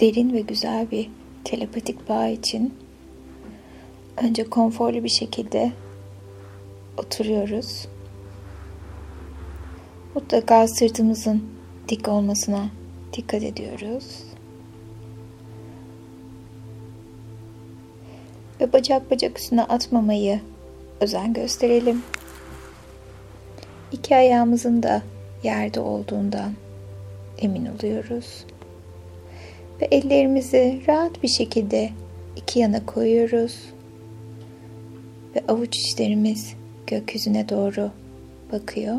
derin ve güzel bir telepatik bağ için önce konforlu bir şekilde oturuyoruz. Mutlaka sırtımızın dik olmasına dikkat ediyoruz. Ve bacak bacak üstüne atmamayı özen gösterelim. İki ayağımızın da yerde olduğundan emin oluyoruz. Ve ellerimizi rahat bir şekilde iki yana koyuyoruz. Ve avuç içlerimiz gökyüzüne doğru bakıyor.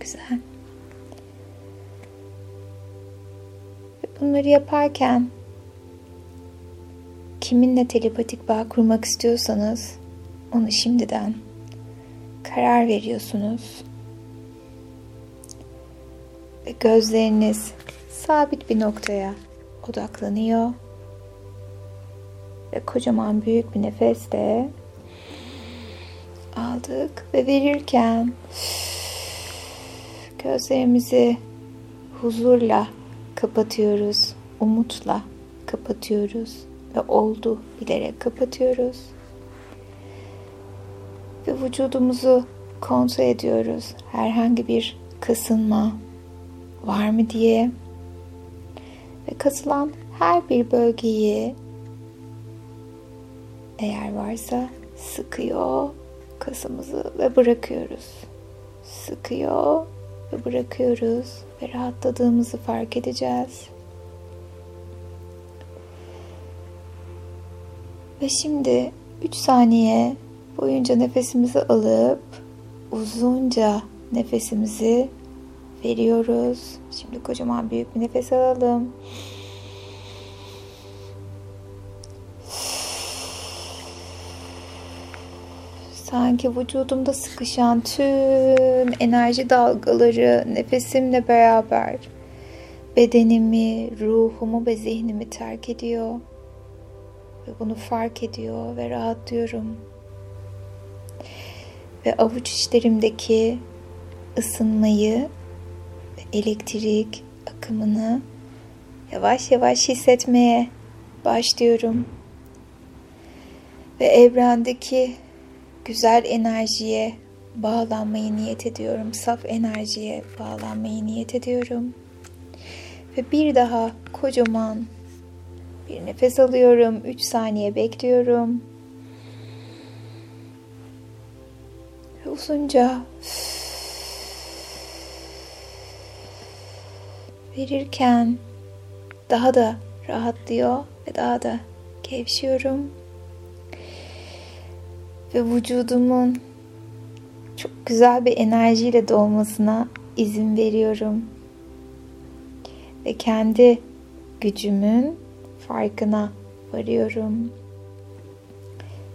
Güzel. Ve bunları yaparken kiminle telepatik bağ kurmak istiyorsanız onu şimdiden karar veriyorsunuz. Ve gözleriniz sabit bir noktaya odaklanıyor. Ve kocaman büyük bir nefesle aldık ve verirken gözlerimizi huzurla kapatıyoruz, umutla kapatıyoruz ve oldu bilerek kapatıyoruz. Ve vücudumuzu kontrol ediyoruz. Herhangi bir kasılma var mı diye. Ve kasılan her bir bölgeyi eğer varsa sıkıyor kasımızı ve bırakıyoruz. Sıkıyor ve bırakıyoruz ve rahatladığımızı fark edeceğiz. Ve şimdi 3 saniye boyunca nefesimizi alıp uzunca nefesimizi veriyoruz. Şimdi kocaman büyük bir nefes alalım. Sanki vücudumda sıkışan tüm enerji dalgaları nefesimle beraber bedenimi, ruhumu ve zihnimi terk ediyor. Ve bunu fark ediyor ve rahatlıyorum. Ve avuç içlerimdeki ısınmayı elektrik akımını yavaş yavaş hissetmeye başlıyorum. Ve evrendeki güzel enerjiye bağlanmayı niyet ediyorum. Saf enerjiye bağlanmayı niyet ediyorum. Ve bir daha kocaman bir nefes alıyorum. 3 saniye bekliyorum. Ve uzunca verirken daha da rahatlıyor ve daha da gevşiyorum ve vücudumun çok güzel bir enerjiyle dolmasına izin veriyorum. Ve kendi gücümün farkına varıyorum.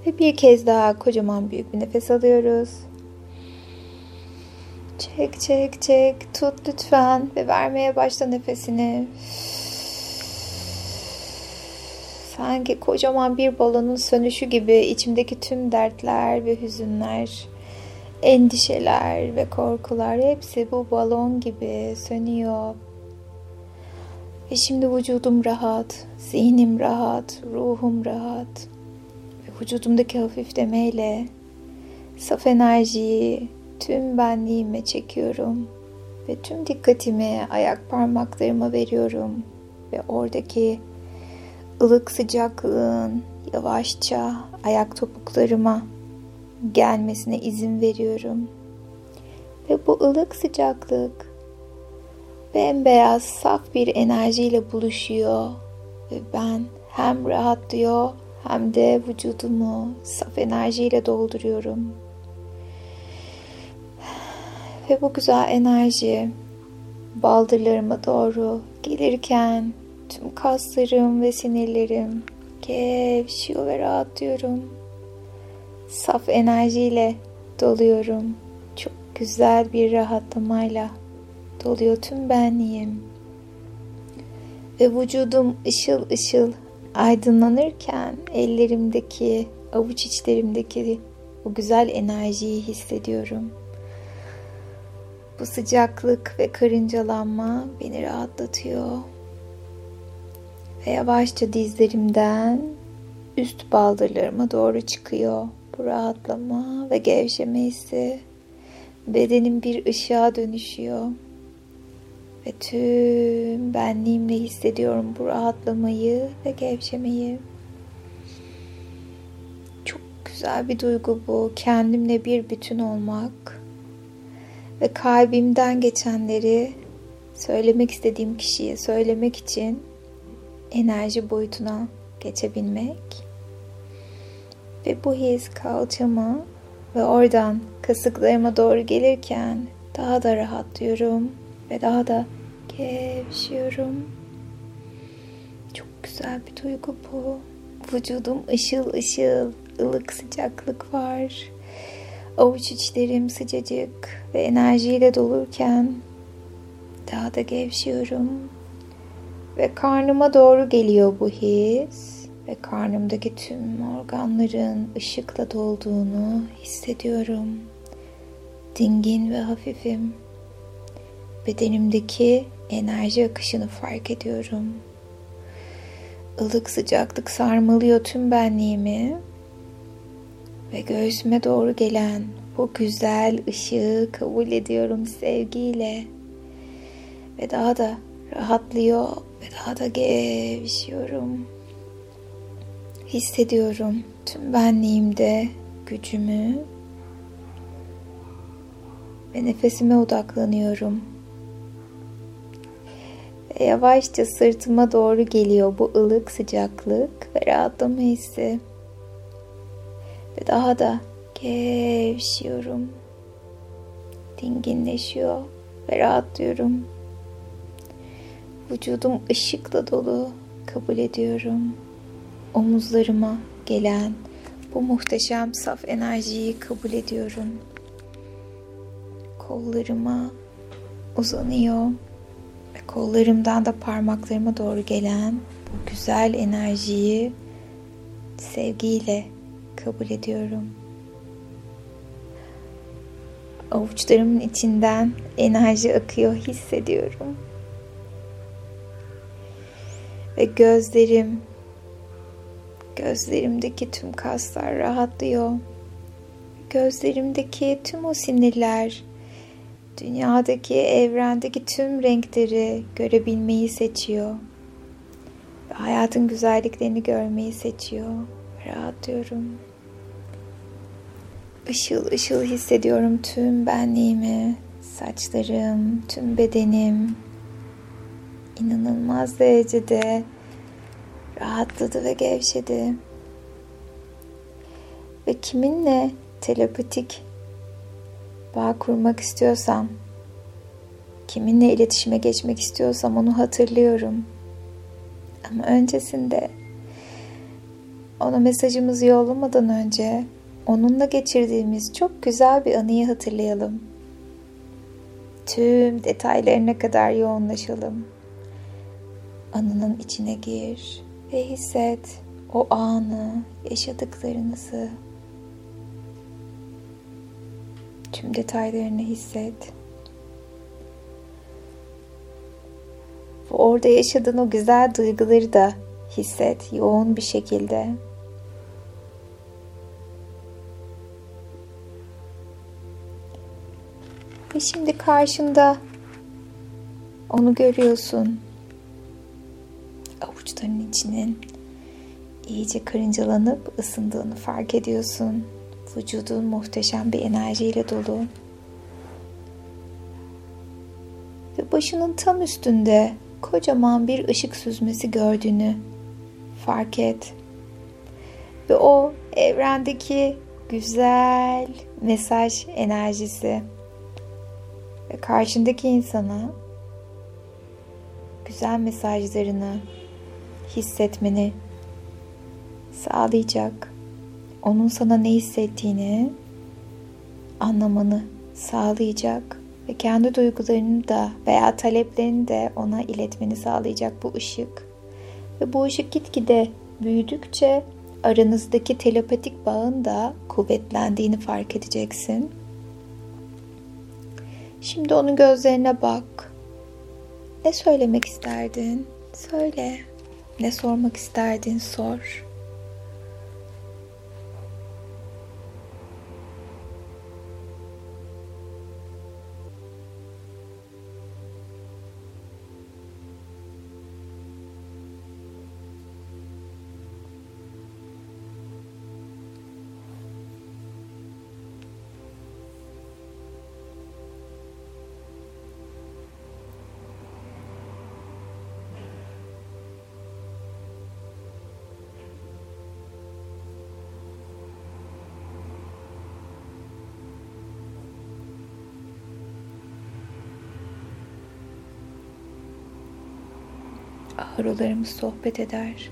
Ve bir kez daha kocaman büyük bir nefes alıyoruz. Çek çek çek tut lütfen ve vermeye başla nefesini. Sanki kocaman bir balonun sönüşü gibi içimdeki tüm dertler ve hüzünler, endişeler ve korkular hepsi bu balon gibi sönüyor. Ve şimdi vücudum rahat, zihnim rahat, ruhum rahat. Ve vücudumdaki hafiflemeyle saf enerjiyi tüm benliğime çekiyorum. Ve tüm dikkatimi ayak parmaklarıma veriyorum. Ve oradaki ılık sıcaklığın yavaşça ayak topuklarıma gelmesine izin veriyorum. Ve bu ılık sıcaklık bembeyaz saf bir enerjiyle buluşuyor ve ben hem rahatlıyor hem de vücudumu saf enerjiyle dolduruyorum. Ve bu güzel enerji baldırlarıma doğru gelirken Tüm kaslarım ve sinirlerim gevşiyor ve rahatlıyorum. Saf enerjiyle doluyorum. Çok güzel bir rahatlamayla doluyor tüm benliğim. Ve vücudum ışıl ışıl aydınlanırken ellerimdeki, avuç içlerimdeki bu güzel enerjiyi hissediyorum. Bu sıcaklık ve karıncalanma beni rahatlatıyor. Ve yavaşça dizlerimden üst baldırlarıma doğru çıkıyor. Bu rahatlama ve gevşeme hissi bedenim bir ışığa dönüşüyor. Ve tüm benliğimle hissediyorum bu rahatlamayı ve gevşemeyi. Çok güzel bir duygu bu. Kendimle bir bütün olmak. Ve kalbimden geçenleri söylemek istediğim kişiye söylemek için enerji boyutuna geçebilmek. Ve bu his kalçama ve oradan kasıklarıma doğru gelirken daha da rahatlıyorum ve daha da gevşiyorum. Çok güzel bir duygu bu. Vücudum ışıl ışıl, ılık sıcaklık var. Avuç içlerim sıcacık ve enerjiyle dolurken daha da gevşiyorum. Ve karnıma doğru geliyor bu his ve karnımdaki tüm organların ışıkla dolduğunu hissediyorum. Dingin ve hafifim. Bedenimdeki enerji akışını fark ediyorum. Ilık sıcaklık sarmalıyor tüm benliğimi ve göğsüme doğru gelen bu güzel ışığı kabul ediyorum sevgiyle ve daha da rahatlıyor ve daha da gevşiyorum. Hissediyorum tüm benliğimde gücümü ve nefesime odaklanıyorum. Ve yavaşça sırtıma doğru geliyor bu ılık sıcaklık ve rahatlama hissi. Ve daha da gevşiyorum. Dinginleşiyor ve rahatlıyorum. Vücudum ışıkla dolu kabul ediyorum. Omuzlarıma gelen bu muhteşem saf enerjiyi kabul ediyorum. Kollarıma uzanıyor ve kollarımdan da parmaklarıma doğru gelen bu güzel enerjiyi sevgiyle kabul ediyorum. Avuçlarımın içinden enerji akıyor hissediyorum. Ve gözlerim gözlerimdeki tüm kaslar rahatlıyor. Gözlerimdeki tüm o sinirler dünyadaki, evrendeki tüm renkleri görebilmeyi seçiyor. Ve hayatın güzelliklerini görmeyi seçiyor. Rahatlıyorum. Işıl ışıl hissediyorum tüm benliğimi, saçlarım, tüm bedenim. İnanılmaz derecede rahatladı ve gevşedi. Ve kiminle telepatik bağ kurmak istiyorsam, kiminle iletişime geçmek istiyorsam onu hatırlıyorum. Ama öncesinde ona mesajımızı yollamadan önce onunla geçirdiğimiz çok güzel bir anıyı hatırlayalım. Tüm detaylarına kadar yoğunlaşalım. Anının içine gir ve hisset o anı, yaşadıklarınızı. Tüm detaylarını hisset. Orada yaşadığın o güzel duyguları da hisset yoğun bir şekilde. Şimdi karşında onu görüyorsun. Avuçlarının içinin iyice karıncalanıp ısındığını fark ediyorsun. Vücudun muhteşem bir enerjiyle dolu. Ve başının tam üstünde kocaman bir ışık süzmesi gördüğünü fark et. Ve o evrendeki güzel mesaj enerjisi ve karşındaki insana güzel mesajlarını hissetmeni sağlayacak. Onun sana ne hissettiğini anlamanı sağlayacak ve kendi duygularını da veya taleplerini de ona iletmeni sağlayacak bu ışık. Ve bu ışık gitgide büyüdükçe aranızdaki telepatik bağın da kuvvetlendiğini fark edeceksin. Şimdi onun gözlerine bak. Ne söylemek isterdin? Söyle. Ne sormak isterdin? Sor. Ahırolarımız sohbet eder.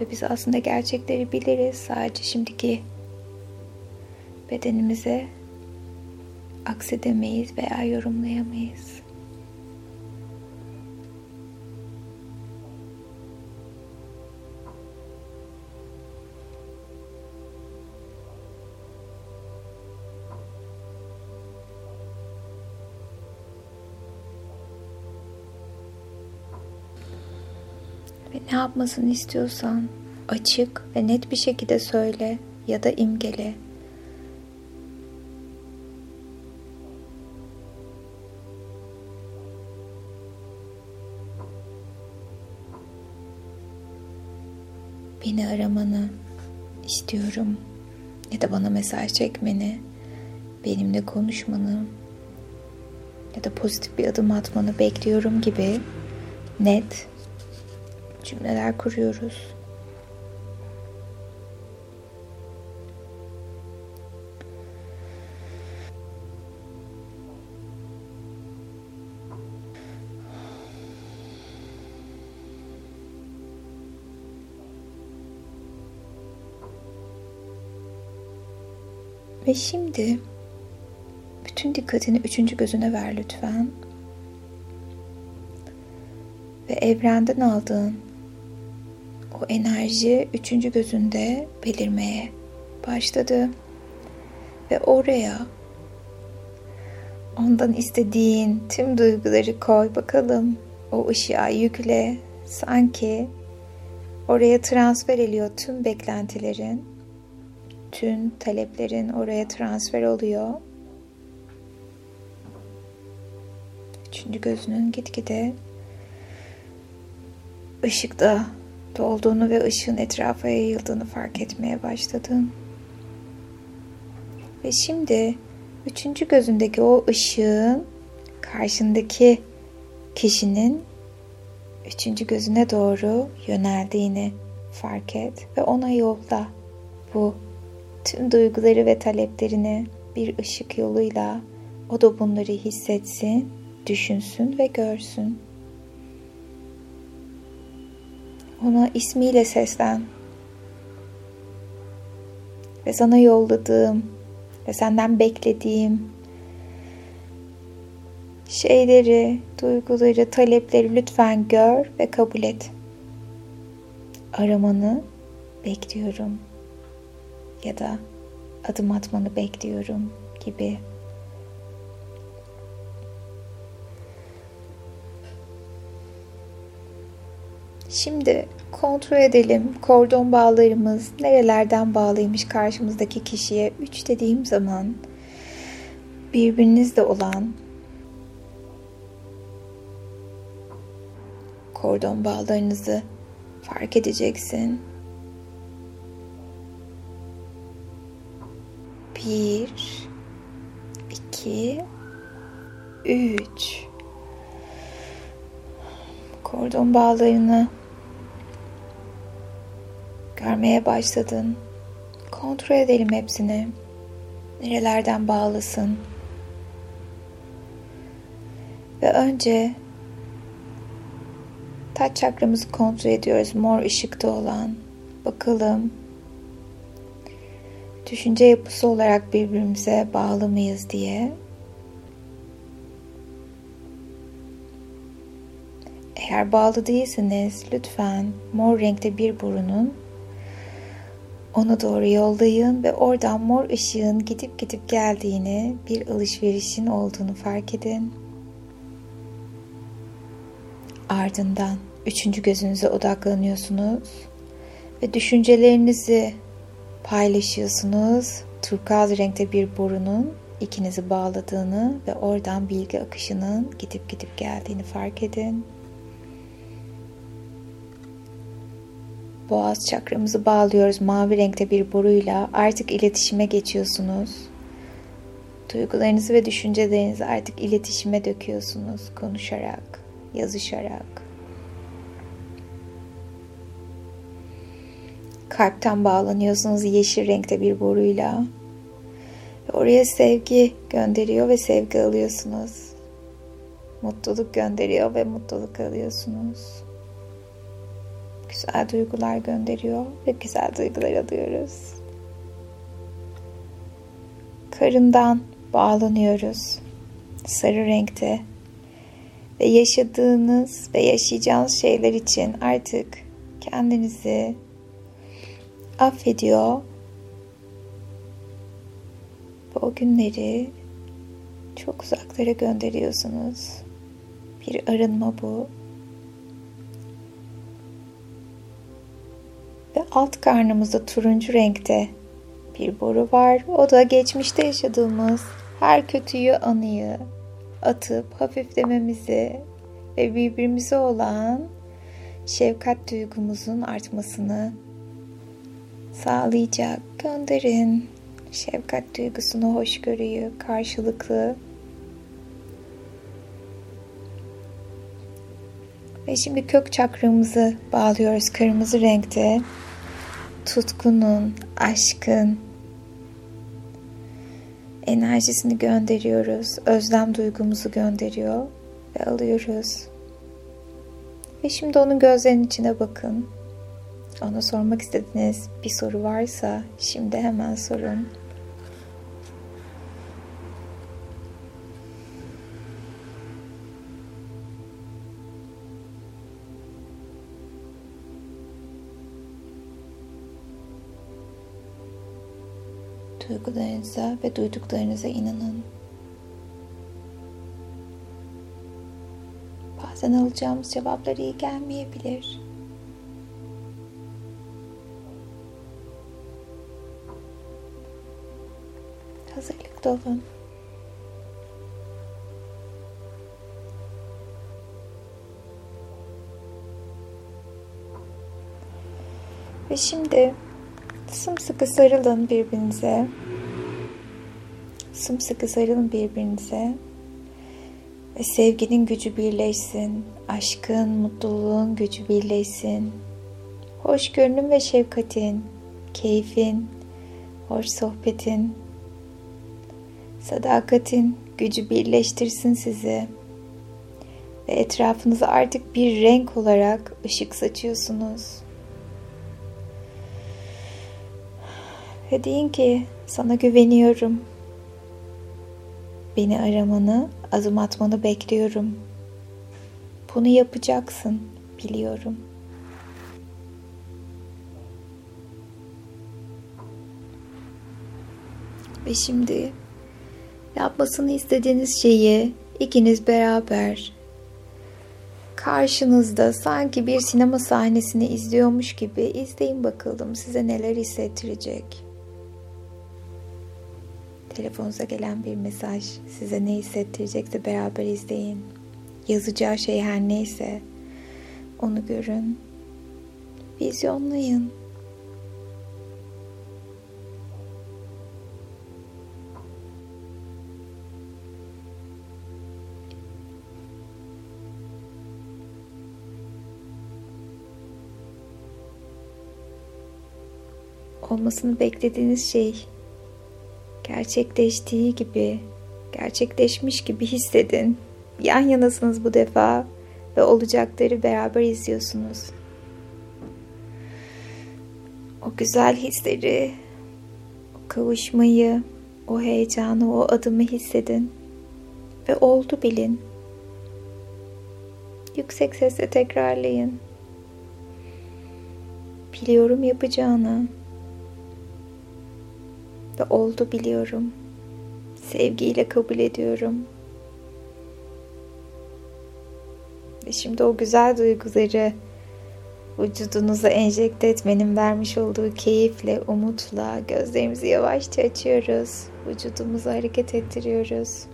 Ve biz aslında gerçekleri biliriz. Sadece şimdiki bedenimize aksedemeyiz veya yorumlayamayız. Yapmasını istiyorsan açık ve net bir şekilde söyle ya da imgele. Beni aramanı istiyorum ya da bana mesaj çekmeni, benimle konuşmanı ya da pozitif bir adım atmanı bekliyorum gibi net cümleler kuruyoruz. Ve şimdi bütün dikkatini üçüncü gözüne ver lütfen. Ve evrenden aldığın o enerji üçüncü gözünde belirmeye başladı. Ve oraya ondan istediğin tüm duyguları koy bakalım. O ışığa yükle. Sanki oraya transfer ediyor tüm beklentilerin. Tüm taleplerin oraya transfer oluyor. Üçüncü gözünün gitgide ışıkta dolduğunu ve ışığın etrafa yayıldığını fark etmeye başladın. Ve şimdi üçüncü gözündeki o ışığın karşındaki kişinin üçüncü gözüne doğru yöneldiğini fark et ve ona yolla bu tüm duyguları ve taleplerini bir ışık yoluyla o da bunları hissetsin, düşünsün ve görsün. Ona ismiyle seslen. Ve sana yolladığım ve senden beklediğim şeyleri, duyguları, talepleri lütfen gör ve kabul et. Aramanı bekliyorum ya da adım atmanı bekliyorum gibi Şimdi kontrol edelim kordon bağlarımız nerelerden bağlıymış karşımızdaki kişiye. Üç dediğim zaman birbirinizle olan kordon bağlarınızı fark edeceksin. Bir, iki, üç. Kordon bağlarını görmeye başladın. Kontrol edelim hepsini. Nerelerden bağlısın? Ve önce taç çakramızı kontrol ediyoruz. Mor ışıkta olan. Bakalım düşünce yapısı olarak birbirimize bağlı mıyız diye. Eğer bağlı değilseniz lütfen mor renkte bir burunun Ona doğru yollayın ve oradan mor ışığın gidip gidip geldiğini, bir alışverişin olduğunu fark edin. Ardından üçüncü gözünüze odaklanıyorsunuz ve düşüncelerinizi paylaşıyorsunuz. Turkuaz renkte bir borunun ikinizi bağladığını ve oradan bilgi akışının gidip gidip geldiğini fark edin. Boğaz çakramızı bağlıyoruz mavi renkte bir boruyla. Artık iletişime geçiyorsunuz. Duygularınızı ve düşüncelerinizi artık iletişime döküyorsunuz konuşarak, yazışarak. Kalpten bağlanıyorsunuz yeşil renkte bir boruyla. Oraya sevgi gönderiyor ve sevgi alıyorsunuz. Mutluluk gönderiyor ve mutluluk alıyorsunuz. Güzel duygular gönderiyor ve güzel duygular alıyoruz. Karından bağlanıyoruz. Sarı renkte ve yaşadığınız ve yaşayacağınız şeyler için artık kendinizi affediyor. Ve o günleri çok uzaklara gönderiyorsunuz. Bir arınma bu. Alt karnımızda turuncu renkte bir boru var. O da geçmişte yaşadığımız her kötüyü anıyı atıp hafiflememizi ve birbirimize olan şefkat duygumuzun artmasını sağlayacak. Gönderin şefkat duygusunu, hoşgörüyü karşılıklı. Ve şimdi kök çakramızı bağlıyoruz kırmızı renkte. Tutkunun, aşkın enerjisini gönderiyoruz. Özlem duygumuzu gönderiyor ve alıyoruz. Ve şimdi onun gözlerinin içine bakın. Ona sormak istediğiniz bir soru varsa şimdi hemen sorun. Duygularınıza ve duyduklarınıza inanın. Bazen alacağımız cevaplar iyi gelmeyebilir. hazırlıklı olun. Ve şimdi sımsıkı sarılın birbirinize. Sımsıkı sarılın birbirinize. Ve sevginin gücü birleşsin. Aşkın, mutluluğun gücü birleşsin. Hoşgörünün ve şefkatin, keyfin, hoş sohbetin, Sadakatin gücü birleştirsin sizi. Ve etrafınıza artık bir renk olarak ışık saçıyorsunuz. Ve deyin ki sana güveniyorum. Beni aramanı, adım atmanı bekliyorum. Bunu yapacaksın, biliyorum. Ve şimdi Yapmasını istediğiniz şeyi ikiniz beraber karşınızda sanki bir sinema sahnesini izliyormuş gibi izleyin bakalım size neler hissettirecek. Telefonunuza gelen bir mesaj size ne hissettirecekse beraber izleyin. Yazacağı şey her neyse onu görün. Vizyonlayın. olmasını beklediğiniz şey gerçekleştiği gibi, gerçekleşmiş gibi hissedin. Yan yanasınız bu defa ve olacakları beraber izliyorsunuz. O güzel hisleri, o kavuşmayı, o heyecanı, o adımı hissedin ve oldu bilin. Yüksek sesle tekrarlayın. Biliyorum yapacağını ve oldu biliyorum. Sevgiyle kabul ediyorum. Ve şimdi o güzel duyguları vücudunuza enjekte etmenin vermiş olduğu keyifle, umutla gözlerimizi yavaşça açıyoruz. Vücudumuzu hareket ettiriyoruz.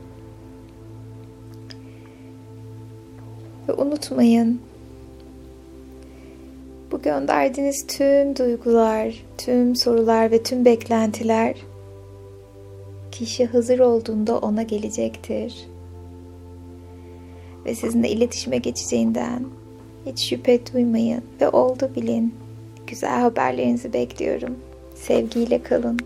Ve unutmayın bu gönderdiğiniz tüm duygular, tüm sorular ve tüm beklentiler kişi hazır olduğunda ona gelecektir. Ve sizinle iletişime geçeceğinden hiç şüphe duymayın ve oldu bilin. Güzel haberlerinizi bekliyorum. Sevgiyle kalın.